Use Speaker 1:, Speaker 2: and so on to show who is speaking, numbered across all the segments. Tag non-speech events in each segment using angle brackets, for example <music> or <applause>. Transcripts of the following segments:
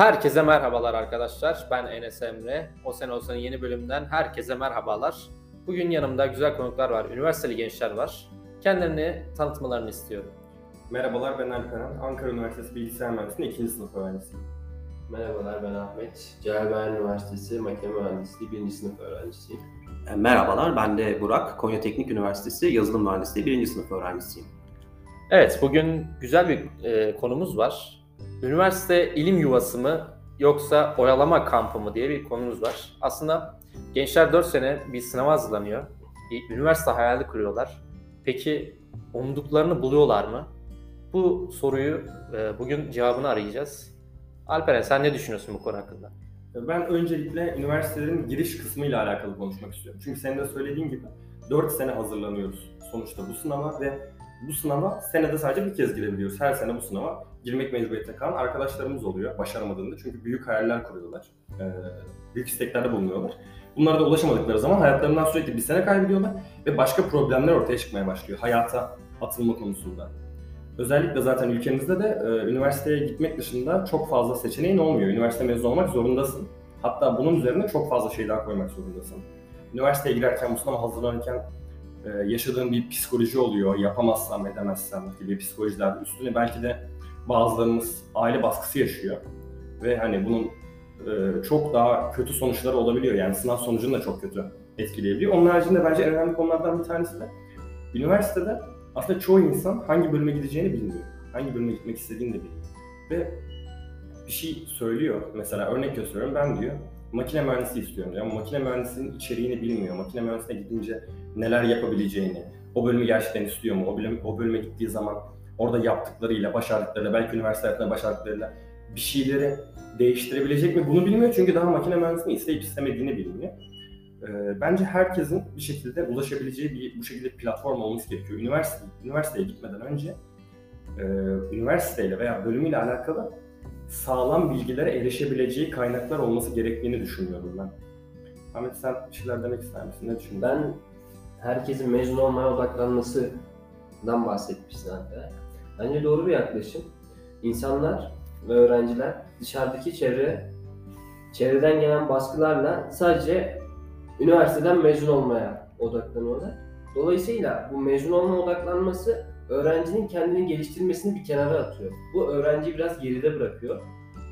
Speaker 1: Herkese merhabalar arkadaşlar. Ben Enes Emre. O Sene Olsan'ın yeni bölümünden herkese merhabalar. Bugün yanımda güzel konuklar var. Üniversiteli gençler var. Kendilerini tanıtmalarını istiyorum.
Speaker 2: Merhabalar ben Alperen. Ankara Üniversitesi Bilgisayar Mühendisliği 2. sınıf öğrencisiyim.
Speaker 3: Merhabalar ben Ahmet. Celal Üniversitesi Makine Mühendisliği 1. sınıf öğrencisiyim.
Speaker 4: E, Merhabalar, ben de Burak. Konya Teknik Üniversitesi Yazılım Mühendisliği 1. sınıf öğrencisiyim.
Speaker 1: Evet, bugün güzel bir e, konumuz var. Üniversite ilim yuvası mı yoksa oyalama kampı mı diye bir konumuz var. Aslında gençler 4 sene bir sınava hazırlanıyor. Üniversite hayali kuruyorlar. Peki umduklarını buluyorlar mı? Bu soruyu e, bugün cevabını arayacağız. Alperen sen ne düşünüyorsun bu konu hakkında?
Speaker 2: Ben öncelikle üniversitelerin giriş kısmıyla alakalı konuşmak istiyorum. Çünkü senin de söylediğin gibi 4 sene hazırlanıyoruz sonuçta bu sınava ve bu sınava senede sadece bir kez girebiliyoruz. Her sene bu sınava girmek mecburiyetinde kalan arkadaşlarımız oluyor başaramadığında. Çünkü büyük hayaller kuruyorlar. Ee, büyük isteklerde bulunuyorlar. Bunlara da ulaşamadıkları zaman hayatlarından sürekli bir sene kaybediyorlar ve başka problemler ortaya çıkmaya başlıyor hayata atılma konusunda. Özellikle zaten ülkemizde de e, üniversiteye gitmek dışında çok fazla seçeneğin olmuyor. Üniversite mezunu olmak zorundasın. Hatta bunun üzerine çok fazla şey daha koymak zorundasın. Üniversiteye girerken, bu sınava hazırlanırken e, yaşadığın bir psikoloji oluyor. Yapamazsam, edemezsem gibi psikolojiler. Üstüne belki de bazılarımız aile baskısı yaşıyor. Ve hani bunun e, çok daha kötü sonuçları olabiliyor. Yani sınav sonucunu da çok kötü etkileyebiliyor. Onun haricinde bence en önemli konulardan bir tanesi de üniversitede aslında çoğu insan hangi bölüme gideceğini bilmiyor. Hangi bölüme gitmek istediğini de bilmiyor. Ve bir şey söylüyor. Mesela örnek gösteriyorum ben diyor makine mühendisi istiyorum diyor ama makine mühendisinin içeriğini bilmiyor. Makine mühendisine gidince neler yapabileceğini, o bölümü gerçekten istiyor mu, o, bölüm, o bölüme gittiği zaman orada yaptıklarıyla, başardıklarıyla, belki üniversite hayatında başardıklarıyla bir şeyleri değiştirebilecek mi bunu bilmiyor çünkü daha makine mühendisliğini isteyip istemediğini bilmiyor. Ee, bence herkesin bir şekilde ulaşabileceği bir bu şekilde platform olması gerekiyor. Üniversite, üniversiteye gitmeden önce e, üniversiteyle veya bölümüyle alakalı sağlam bilgilere erişebileceği kaynaklar olması gerektiğini düşünüyorum ben. Ahmet sen bir şeyler demek ister misin? Ne düşünüyorsun?
Speaker 3: Ben herkesin mezun olmaya odaklanmasından bahsetmişsin hatta. Bence doğru bir yaklaşım. İnsanlar ve öğrenciler dışarıdaki çevre, çevreden gelen baskılarla sadece üniversiteden mezun olmaya odaklanıyorlar. Dolayısıyla bu mezun olma odaklanması öğrencinin kendini geliştirmesini bir kenara atıyor. Bu öğrenciyi biraz geride bırakıyor.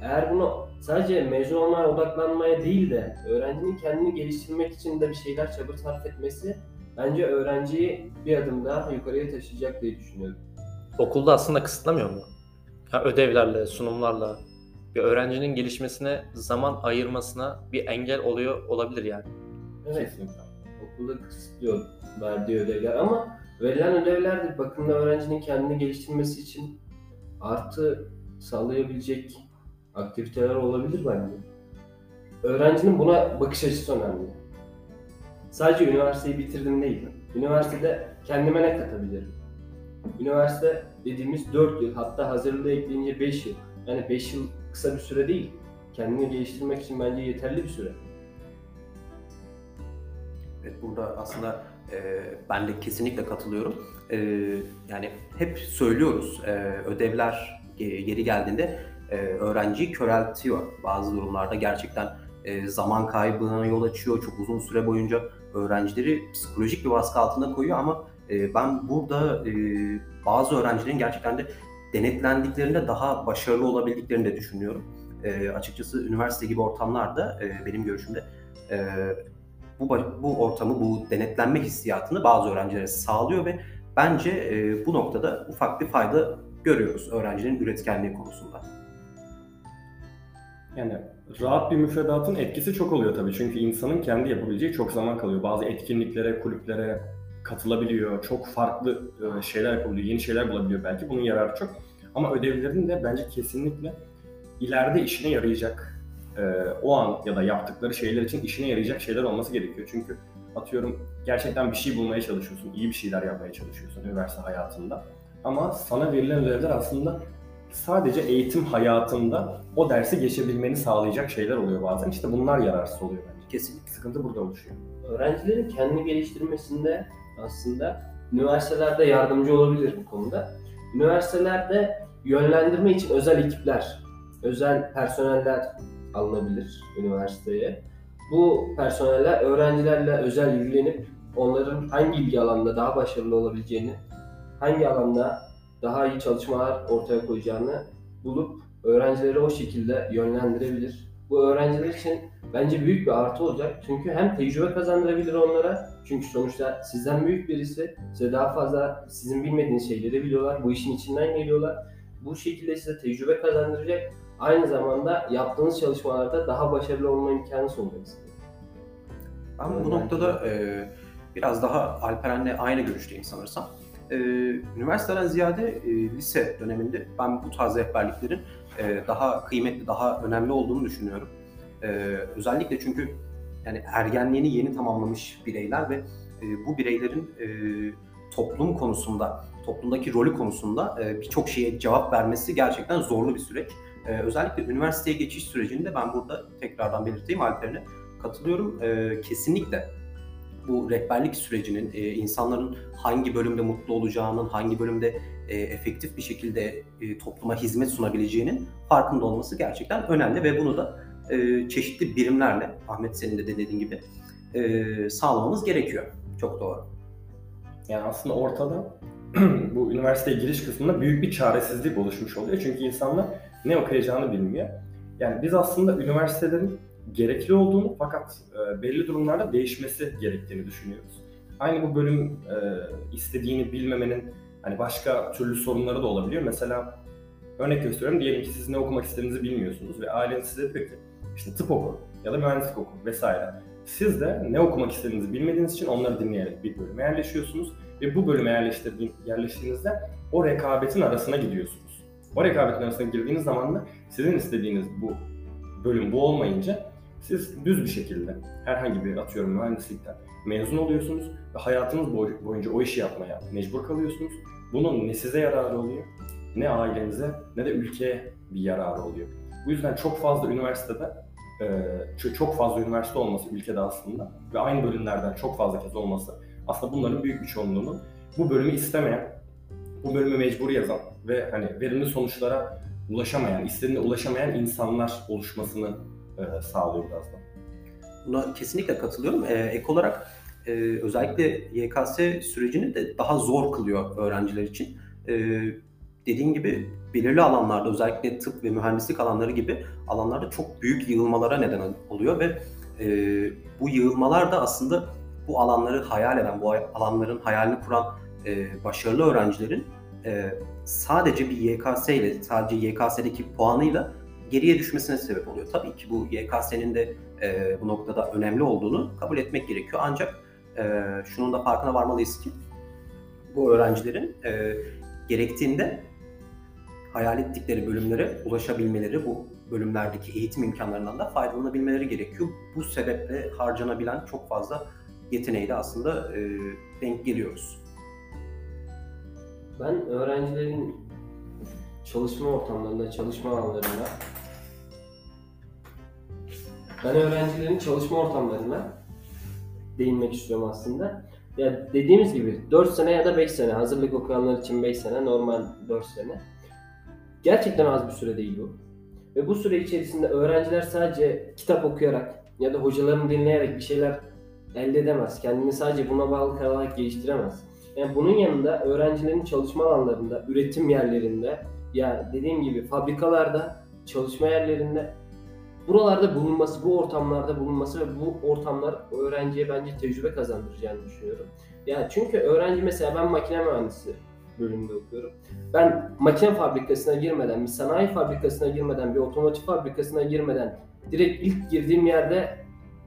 Speaker 3: Eğer bunu sadece mezun olmaya odaklanmaya değil de öğrencinin kendini geliştirmek için de bir şeyler çaba sarf etmesi bence öğrenciyi bir adım daha yukarıya taşıyacak diye düşünüyorum.
Speaker 1: Okulda aslında kısıtlamıyor mu? Ya ödevlerle, sunumlarla bir öğrencinin gelişmesine zaman ayırmasına bir engel oluyor olabilir yani.
Speaker 3: Evet,
Speaker 2: Kesinlikle.
Speaker 3: okulda kısıtlıyor verdiği ödevler ama verilen ödevler de bakımda öğrencinin kendini geliştirmesi için artı sağlayabilecek aktiviteler olabilir bence. Öğrencinin buna bakış açısı önemli. Sadece üniversiteyi bitirdim değil. Üniversitede kendime ne katabilirim? Üniversite dediğimiz 4 yıl hatta hazırlığı ekleyince 5 yıl. Yani 5 yıl kısa bir süre değil. Kendini geliştirmek için bence yeterli bir süre.
Speaker 4: Evet, burada aslında e, ben de kesinlikle katılıyorum. E, yani hep söylüyoruz, e, ödevler e, yeri geldiğinde e, öğrenciyi köreltiyor. Bazı durumlarda gerçekten e, zaman kaybına yol açıyor. Çok uzun süre boyunca öğrencileri psikolojik bir baskı altında koyuyor ama e, ben burada e, bazı öğrencilerin gerçekten de denetlendiklerinde daha başarılı olabildiklerini de düşünüyorum. E, açıkçası üniversite gibi ortamlarda e, benim görüşümde e, bu, bu ortamı, bu denetlenme hissiyatını bazı öğrencilere sağlıyor ve bence bu noktada ufak bir fayda görüyoruz öğrencinin üretkenliği konusunda.
Speaker 2: Yani rahat bir müfredatın etkisi çok oluyor tabii. Çünkü insanın kendi yapabileceği çok zaman kalıyor. Bazı etkinliklere, kulüplere katılabiliyor. Çok farklı e, şeyler yapabiliyor. Yeni şeyler bulabiliyor belki. Bunun yararı çok. Ama ödevlerin de bence kesinlikle ileride işine yarayacak e, o an ya da yaptıkları şeyler için işine yarayacak şeyler olması gerekiyor. Çünkü atıyorum gerçekten bir şey bulmaya çalışıyorsun, iyi bir şeyler yapmaya çalışıyorsun üniversite hayatında. Ama sana verilen ödevler aslında sadece eğitim hayatında o dersi geçebilmeni sağlayacak şeyler oluyor bazen. İşte bunlar yararsız oluyor bence.
Speaker 4: Kesinlikle.
Speaker 2: Sıkıntı burada oluşuyor.
Speaker 3: Öğrencilerin kendini geliştirmesinde aslında üniversitelerde yardımcı olabilir bu konuda. Üniversitelerde yönlendirme için özel ekipler özel personeller alınabilir üniversiteye. Bu personeller öğrencilerle özel ilgilenip onların hangi ilgi alanında daha başarılı olabileceğini, hangi alanda daha iyi çalışmalar ortaya koyacağını bulup öğrencileri o şekilde yönlendirebilir. Bu öğrenciler için bence büyük bir artı olacak. Çünkü hem tecrübe kazandırabilir onlara. Çünkü sonuçta sizden büyük birisi size daha fazla sizin bilmediğiniz şeyleri biliyorlar. Bu işin içinden geliyorlar. Bu şekilde size tecrübe kazandıracak. Aynı zamanda yaptığınız çalışmalarda daha başarılı olma imkanı olacak size.
Speaker 4: Ben bu noktada e, biraz daha Alperen'le aynı görüşteyim sanırsam. E, üniversiteden ziyade e, lise döneminde ben bu tarz rehberliklerin e, daha kıymetli, daha önemli olduğunu düşünüyorum. E, özellikle çünkü yani ergenliğini yeni tamamlamış bireyler ve e, bu bireylerin e, toplum konusunda, toplumdaki rolü konusunda e, birçok şeye cevap vermesi gerçekten zorlu bir süreç. E, özellikle üniversiteye geçiş sürecinde ben burada tekrardan belirteyim Alperen'e katılıyorum. E, kesinlikle bu rehberlik sürecinin e, insanların hangi bölümde mutlu olacağının, hangi bölümde e, efektif bir şekilde e, topluma hizmet sunabileceğinin farkında olması gerçekten önemli ve bunu da e, çeşitli birimlerle, Ahmet senin de dediğin gibi e, sağlamamız gerekiyor. Çok doğru.
Speaker 2: Yani aslında ortada <clears throat> bu üniversiteye giriş kısmında büyük bir çaresizlik oluşmuş oluyor. Çünkü insanlar ne okuyacağını bilmiyor. Yani biz aslında üniversitelerin gerekli olduğunu fakat e, belli durumlarda değişmesi gerektiğini düşünüyoruz. Aynı bu bölüm e, istediğini bilmemenin hani başka türlü sorunları da olabiliyor. Mesela örnek gösteriyorum diyelim ki siz ne okumak istediğinizi bilmiyorsunuz ve aileniz size diyor işte tıp oku ya da mühendislik oku vesaire. Siz de ne okumak istediğinizi bilmediğiniz için onları dinleyerek bir bölüme yerleşiyorsunuz ve bu bölüme yerleştiğinizde o rekabetin arasına gidiyorsunuz. O rekabetin arasına girdiğiniz zaman da sizin istediğiniz bu bölüm bu olmayınca siz düz bir şekilde herhangi bir atıyorum mühendislikten mezun oluyorsunuz ve hayatınız boyunca o işi yapmaya mecbur kalıyorsunuz. Bunun ne size yararı oluyor, ne ailenize ne de ülkeye bir yararı oluyor. Bu yüzden çok fazla üniversitede, çok fazla üniversite olması ülkede aslında ve aynı bölümlerden çok fazla kez olması aslında bunların büyük bir çoğunluğunun bu bölümü istemeyen, bu bölümü mecbur yazan ve hani verimli sonuçlara ulaşamayan, istediğine ulaşamayan insanlar oluşmasını e, sağlıyor biraz da.
Speaker 4: Buna kesinlikle katılıyorum. Ee, ek olarak e, özellikle YKS sürecini de daha zor kılıyor öğrenciler için. E, dediğin gibi belirli alanlarda özellikle tıp ve mühendislik alanları gibi alanlarda çok büyük yığılmalara neden oluyor ve e, bu yığılmalar da aslında bu alanları hayal eden, bu alanların hayalini kuran e, başarılı öğrencilerin e, sadece bir YKS ile, sadece YKS'deki puanıyla geriye düşmesine sebep oluyor. Tabii ki bu YKS'nin de e, bu noktada önemli olduğunu kabul etmek gerekiyor. Ancak e, şunun da farkına varmalıyız ki bu öğrencilerin e, gerektiğinde hayal ettikleri bölümlere ulaşabilmeleri, bu bölümlerdeki eğitim imkanlarından da faydalanabilmeleri gerekiyor. Bu sebeple harcanabilen çok fazla yeteneği de aslında e, denk geliyoruz.
Speaker 3: Ben öğrencilerin çalışma ortamlarında, çalışma alanlarında ben öğrencilerin çalışma ortamlarına değinmek istiyorum aslında. Ya dediğimiz gibi 4 sene ya da 5 sene, hazırlık okuyanlar için 5 sene, normal 4 sene. Gerçekten az bir süre değil bu. Ve bu süre içerisinde öğrenciler sadece kitap okuyarak ya da hocalarını dinleyerek bir şeyler elde edemez. Kendini sadece buna bağlı kalarak geliştiremez. Yani bunun yanında öğrencilerin çalışma alanlarında, üretim yerlerinde, ya dediğim gibi fabrikalarda, çalışma yerlerinde buralarda bulunması, bu ortamlarda bulunması ve bu ortamlar öğrenciye bence tecrübe kazandıracağını düşünüyorum. Yani çünkü öğrenci mesela ben makine mühendisi bölümünde okuyorum. Ben makine fabrikasına girmeden, bir sanayi fabrikasına girmeden, bir otomotiv fabrikasına girmeden direkt ilk girdiğim yerde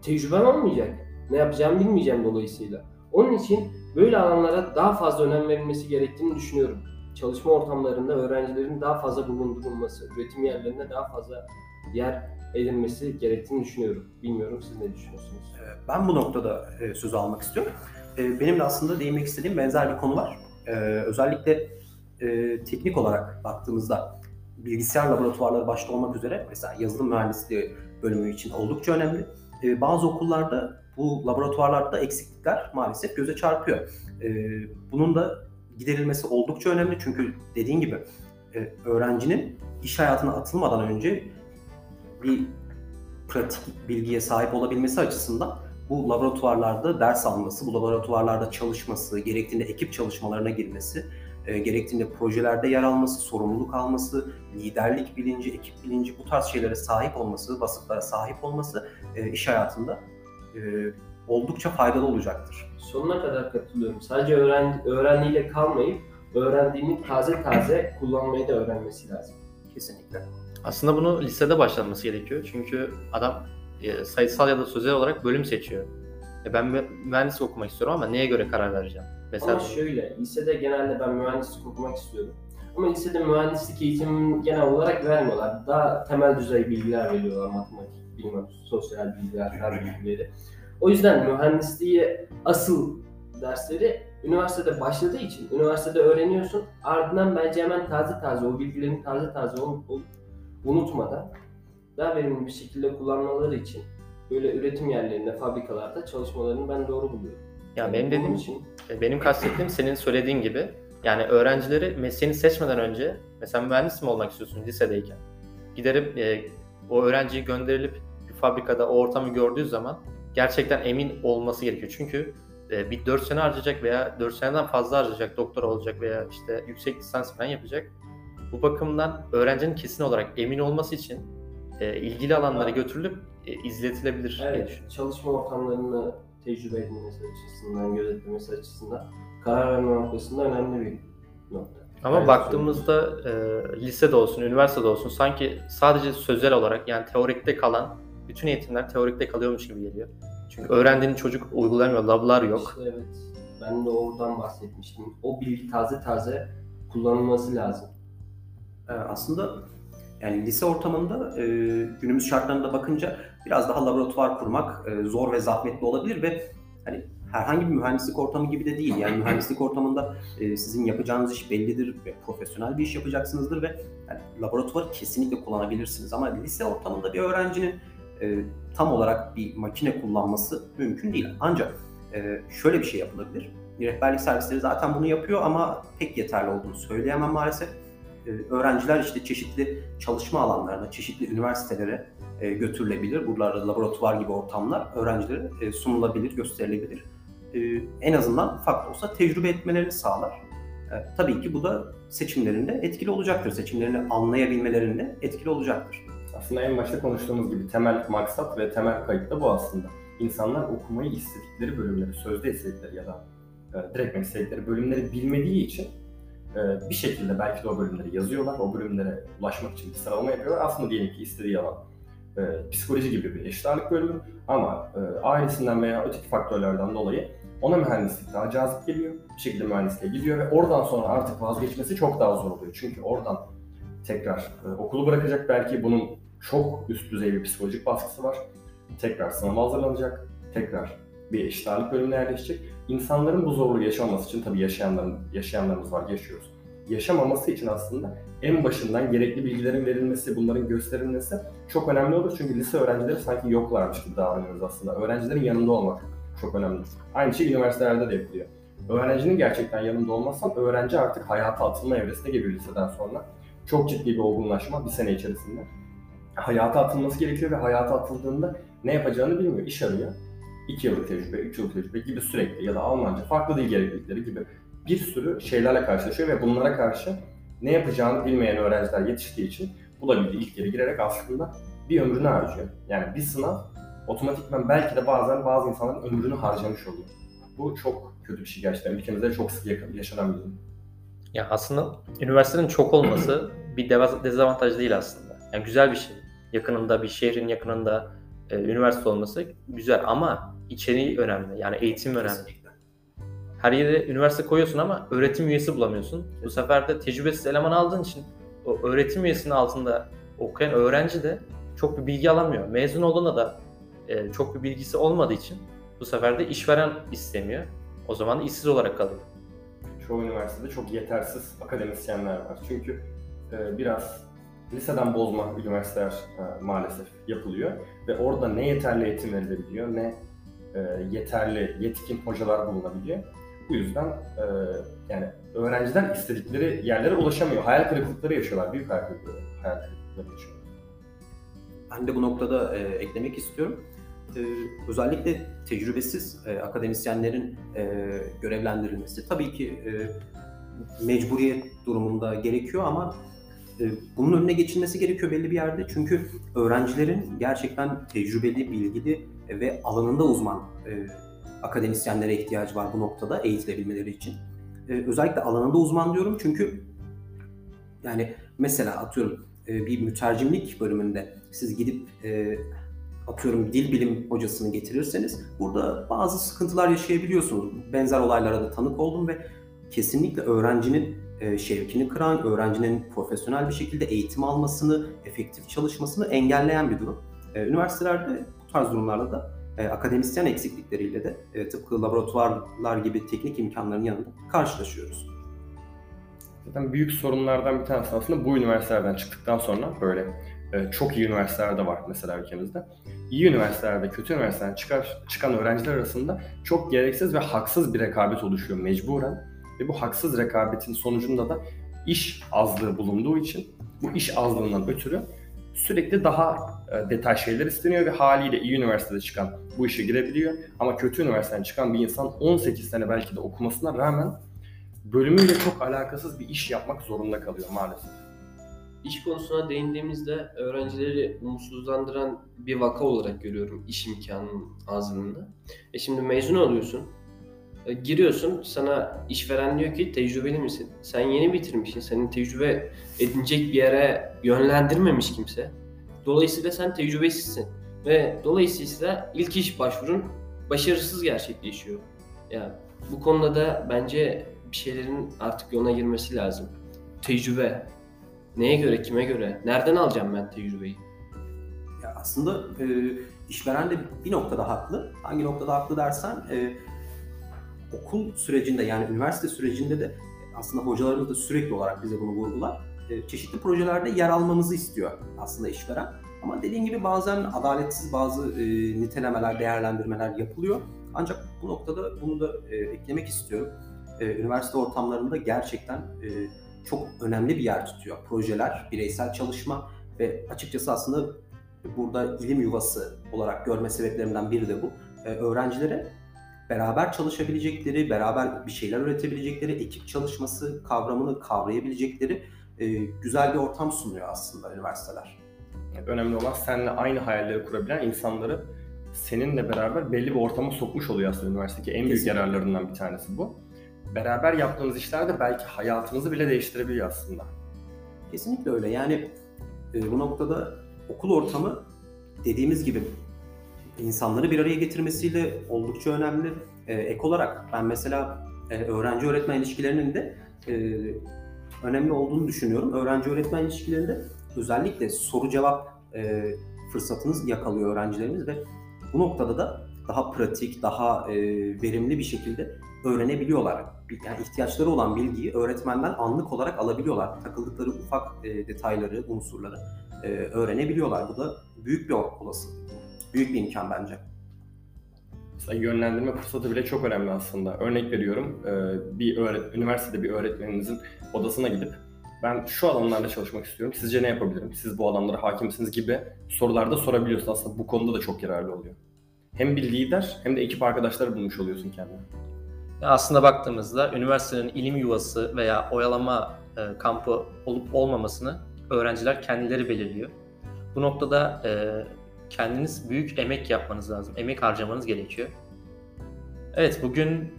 Speaker 3: tecrübem olmayacak. Ne yapacağımı bilmeyeceğim dolayısıyla. Onun için böyle alanlara daha fazla önem verilmesi gerektiğini düşünüyorum. Çalışma ortamlarında öğrencilerin daha fazla bulundurulması, üretim yerlerinde daha fazla yer edilmesi gerektiğini düşünüyorum. Bilmiyorum siz ne düşünüyorsunuz?
Speaker 4: Ben bu noktada e, söz almak istiyorum. Ee, benim de aslında değinmek istediğim benzer bir konu var. Ee, özellikle e, teknik olarak baktığımızda bilgisayar laboratuvarları başta olmak üzere mesela yazılım mühendisliği bölümü için oldukça önemli. Bazı okullarda bu laboratuvarlarda eksiklikler maalesef göze çarpıyor. Bunun da giderilmesi oldukça önemli çünkü dediğin gibi e, öğrencinin iş hayatına atılmadan önce bir pratik bilgiye sahip olabilmesi açısından bu laboratuvarlarda ders alması, bu laboratuvarlarda çalışması, gerektiğinde ekip çalışmalarına girmesi, e, gerektiğinde projelerde yer alması, sorumluluk alması, liderlik bilinci, ekip bilinci bu tarz şeylere sahip olması, vasıflara sahip olması e, iş hayatında e, oldukça faydalı olacaktır.
Speaker 3: Sonuna kadar katılıyorum. Sadece öğren, öğrendiğiyle kalmayıp öğrendiğini taze taze kullanmayı da öğrenmesi lazım.
Speaker 4: Kesinlikle.
Speaker 1: Aslında bunu lisede başlanması gerekiyor. Çünkü adam e, sayısal ya da sözel olarak bölüm seçiyor. E ben mü- mühendislik okumak istiyorum ama neye göre karar vereceğim? Mesela
Speaker 3: Ama şöyle, lisede genelde ben mühendislik okumak istiyorum. Ama lisede mühendislik eğitimi genel olarak vermiyorlar. Daha temel düzey bilgiler veriyorlar. Matematik, bilim, sosyal bilgiler, fen bilgileri. O yüzden mühendisliği asıl dersleri üniversitede başladığı için üniversitede öğreniyorsun. Ardından bence hemen taze taze o bilgilerin taze taze ol- ol- unutmadan daha verimli bir şekilde kullanmaları için böyle üretim yerlerinde, fabrikalarda çalışmalarını ben doğru buluyorum.
Speaker 1: ya benim
Speaker 3: Bunun
Speaker 1: dediğim
Speaker 3: için
Speaker 1: E, Benim kastettiğim senin söylediğin gibi yani öğrencileri mesleğini seçmeden önce mesela mühendis mi olmak istiyorsun lisedeyken giderip e, o öğrenciyi gönderilip bir fabrikada o ortamı gördüğü zaman gerçekten emin olması gerekiyor. Çünkü e, bir 4 sene harcayacak veya 4 seneden fazla harcayacak doktora olacak veya işte yüksek lisans falan yapacak. Bu bakımdan öğrencinin kesin olarak emin olması için e, ilgili alanlara götürülüp e, izletilebilir diye
Speaker 3: Evet,
Speaker 1: düşünüyorum.
Speaker 3: çalışma ortamlarını tecrübe edilmesi açısından, gözetlemesi açısından karar verme noktasında önemli bir nokta.
Speaker 1: Ama
Speaker 3: Evet,
Speaker 1: baktığımızda e, lisede olsun, üniversitede olsun sanki sadece sözel olarak yani teorikte kalan bütün eğitimler teorikte kalıyormuş gibi geliyor. Çünkü öğrendiğin çocuk uygulamıyor, lablar yok.
Speaker 3: İşte evet, ben de oradan bahsetmiştim. O bilgi taze taze kullanılması lazım.
Speaker 4: Ee, aslında yani lise ortamında e, günümüz şartlarında bakınca biraz daha laboratuvar kurmak e, zor ve zahmetli olabilir ve hani herhangi bir mühendislik ortamı gibi de değil. Yani mühendislik ortamında e, sizin yapacağınız iş bellidir ve profesyonel bir iş yapacaksınızdır ve yani laboratuvarı kesinlikle kullanabilirsiniz. Ama lise ortamında bir öğrencinin e, tam olarak bir makine kullanması mümkün değil. Ancak e, şöyle bir şey yapılabilir. Rehberlik servisleri zaten bunu yapıyor ama pek yeterli olduğunu söyleyemem maalesef öğrenciler işte çeşitli çalışma alanlarına, çeşitli üniversitelere e, götürülebilir. Buralarda laboratuvar gibi ortamlar öğrencilere e, sunulabilir, gösterilebilir. E, en azından ufak olsa tecrübe etmelerini sağlar. E, tabii ki bu da seçimlerinde etkili olacaktır. Seçimlerini anlayabilmelerinde etkili olacaktır.
Speaker 2: Aslında en başta konuştuğumuz gibi temel maksat ve temel kayıt da bu aslında. İnsanlar okumayı istedikleri bölümleri, sözde istedikleri ya da e, direkt istedikleri bölümleri bilmediği için e, bir şekilde belki de o bölümleri yazıyorlar. O bölümlere ulaşmak için bir sıralama yapıyorlar. Aslında diyelim ki istediği alan e, psikoloji gibi bir eşit ağırlık bölümü ama e, ailesinden veya öteki faktörlerden dolayı ona mühendislik daha cazip geliyor. Bir şekilde mühendisliğe gidiyor ve oradan sonra artık vazgeçmesi çok daha zor oluyor. Çünkü oradan tekrar e, okulu bırakacak belki bunun çok üst düzey bir psikolojik baskısı var. Tekrar sınava hazırlanacak, tekrar bir eşit ağırlık bölümüne yerleşecek. İnsanların bu zorluğu yaşamaması için tabii yaşayanların, yaşayanlarımız var, yaşıyoruz. Yaşamaması için aslında en başından gerekli bilgilerin verilmesi, bunların gösterilmesi çok önemli olur. Çünkü lise öğrencileri sanki yoklarmış gibi davranıyoruz aslında. Öğrencilerin yanında olmak çok önemli. Aynı şey üniversitelerde de yapılıyor. Öğrencinin gerçekten yanında olmazsan öğrenci artık hayata atılma evresine geliyor liseden sonra. Çok ciddi bir olgunlaşma bir sene içerisinde. Hayata atılması gerekiyor ve hayata atıldığında ne yapacağını bilmiyor. İş arıyor. 2 yıllık tecrübe, 3 yıllık tecrübe gibi sürekli ya da Almanca farklı dil gereklilikleri gibi bir sürü şeylerle karşılaşıyor ve bunlara karşı ne yapacağını bilmeyen öğrenciler yetiştiği için bulabildiği ilk yere girerek aslında bir ömrünü harcıyor. Yani bir sınav otomatikman belki de bazen bazı insanların ömrünü harcamış oluyor. Bu çok kötü bir şey gerçekten. Ülkemizde çok sık yaşanan bir durum.
Speaker 1: Ya aslında üniversitenin çok olması bir dezavantaj değil aslında. Yani güzel bir şey. Yakınında bir şehrin yakınında e, üniversite olması güzel ama içeriği önemli. Yani eğitim önemli.
Speaker 4: Kesinlikle.
Speaker 1: Her yere üniversite koyuyorsun ama öğretim üyesi bulamıyorsun. Bu sefer de tecrübesiz eleman aldığın için o öğretim üyesinin altında okuyan öğrenci de çok bir bilgi alamıyor. Mezun olduğunda da e, çok bir bilgisi olmadığı için bu sefer de işveren istemiyor. O zaman da işsiz olarak kalıyor.
Speaker 2: çoğu üniversitede çok yetersiz akademisyenler var. Çünkü e, biraz liseden bozma üniversiteler e, maalesef yapılıyor ve orada ne yeterli eğitim verilebiliyor ne e, yeterli yetkin hocalar bulunabiliyor. Bu yüzden e, yani öğrenciler istedikleri yerlere ulaşamıyor. Hayal kırıklıkları yaşıyorlar. Büyük hayal kırıklıkları, hayal kırıklıkları yaşıyorlar.
Speaker 4: Ben de bu noktada e, eklemek istiyorum. E, özellikle tecrübesiz e, akademisyenlerin e, görevlendirilmesi tabii ki e, mecburiyet durumunda gerekiyor ama bunun önüne geçilmesi gerekiyor belli bir yerde. Çünkü öğrencilerin gerçekten tecrübeli, bilgili ve alanında uzman e, akademisyenlere ihtiyacı var bu noktada eğitilebilmeleri için. E, özellikle alanında uzman diyorum çünkü yani mesela atıyorum e, bir mütercimlik bölümünde siz gidip e, atıyorum dil bilim hocasını getirirseniz burada bazı sıkıntılar yaşayabiliyorsunuz. Benzer olaylara da tanık oldum ve kesinlikle öğrencinin e, şevkini kıran, öğrencinin profesyonel bir şekilde eğitim almasını, efektif çalışmasını engelleyen bir durum. E, üniversitelerde bu tarz durumlarda da e, akademisyen eksiklikleriyle de tıpkı laboratuvarlar gibi teknik imkanların yanında karşılaşıyoruz.
Speaker 2: Zaten büyük sorunlardan bir tanesi aslında bu üniversitelerden çıktıktan sonra böyle çok iyi üniversitelerde var mesela ülkemizde. İyi üniversitelerde, kötü üniversitelerden çıkar, çıkan öğrenciler arasında çok gereksiz ve haksız bir rekabet oluşuyor mecburen. Ve bu haksız rekabetin sonucunda da iş azlığı bulunduğu için bu iş azlığından ötürü sürekli daha e, detay şeyler isteniyor ve haliyle iyi üniversitede çıkan bu işe girebiliyor. Ama kötü üniversiteden çıkan bir insan 18 sene belki de okumasına rağmen bölümüyle çok alakasız bir iş yapmak zorunda kalıyor maalesef.
Speaker 3: İş konusuna değindiğimizde öğrencileri umutsuzlandıran bir vaka olarak görüyorum iş imkanının azlığını. E şimdi mezun oluyorsun, e, giriyorsun sana işveren diyor ki tecrübeli misin? Sen yeni bitirmişsin. Senin tecrübe edinecek bir yere yönlendirmemiş kimse. Dolayısıyla sen tecrübesizsin. Ve dolayısıyla ilk iş başvurun başarısız gerçekleşiyor. Yani bu konuda da bence bir şeylerin artık yoluna girmesi lazım. Tecrübe. Neye göre, kime göre? Nereden alacağım ben tecrübeyi?
Speaker 4: Ya aslında e, işveren de bir noktada haklı. Hangi noktada haklı dersen e, okul sürecinde yani üniversite sürecinde de aslında hocalarımız da sürekli olarak bize bunu vurgular. E, çeşitli projelerde yer almamızı istiyor aslında işveren. Ama dediğim gibi bazen adaletsiz bazı e, nitelemeler, değerlendirmeler yapılıyor. Ancak bu noktada bunu da e, eklemek istiyorum. E, üniversite ortamlarında gerçekten e, çok önemli bir yer tutuyor. Projeler, bireysel çalışma ve açıkçası aslında burada ilim yuvası olarak görme sebeplerinden biri de bu. E, öğrencilere beraber çalışabilecekleri, beraber bir şeyler üretebilecekleri, ekip çalışması kavramını kavrayabilecekleri e, güzel bir ortam sunuyor aslında üniversiteler.
Speaker 2: Önemli olan seninle aynı hayalleri kurabilen insanları seninle beraber belli bir ortama sokmuş oluyor aslında üniversitedeki en büyük
Speaker 4: Kesinlikle.
Speaker 2: yararlarından bir tanesi bu. Beraber yaptığınız işler de belki hayatınızı bile değiştirebiliyor aslında.
Speaker 4: Kesinlikle öyle. Yani e, bu noktada okul ortamı dediğimiz gibi insanları bir araya getirmesiyle oldukça önemli. E, ek olarak ben mesela e, öğrenci öğretmen ilişkilerinin de e, önemli olduğunu düşünüyorum. Öğrenci öğretmen ilişkilerinde özellikle soru cevap e, fırsatınız yakalıyor öğrencilerimiz ve bu noktada da daha pratik, daha e, verimli bir şekilde öğrenebiliyorlar. Yani ihtiyaçları olan bilgiyi öğretmenden anlık olarak alabiliyorlar. Takıldıkları ufak e, detayları, unsurları e, öğrenebiliyorlar. Bu da büyük bir olasılık. Büyük bir imkan bence.
Speaker 2: Mesela yönlendirme fırsatı bile çok önemli aslında. Örnek veriyorum, e, bir öğret üniversitede bir öğretmeninizin odasına gidip ben şu alanlarda çalışmak istiyorum, sizce ne yapabilirim, siz bu alanlara hakimsiniz gibi sorularda sorabiliyorsun. Aslında bu konuda da çok yararlı oluyor. Hem bir lider hem de ekip arkadaşları bulmuş oluyorsun kendine.
Speaker 1: Aslında baktığımızda üniversitenin ilim yuvası veya oyalama e, kampı olup olmamasını öğrenciler kendileri belirliyor. Bu noktada e, kendiniz büyük emek yapmanız lazım. Emek harcamanız gerekiyor. Evet bugün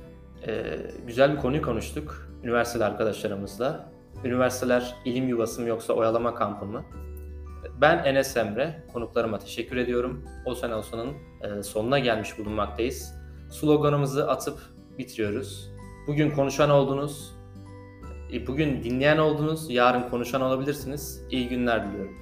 Speaker 1: e, güzel bir konuyu konuştuk üniversiteli arkadaşlarımızla. Üniversiteler ilim yuvası mı yoksa oyalama kampı mı? Ben Enes Emre, konuklarıma teşekkür ediyorum. O sene olsanın e, sonuna gelmiş bulunmaktayız. Sloganımızı atıp bitiriyoruz. Bugün konuşan oldunuz, e, bugün dinleyen oldunuz, yarın konuşan olabilirsiniz. İyi günler diliyorum.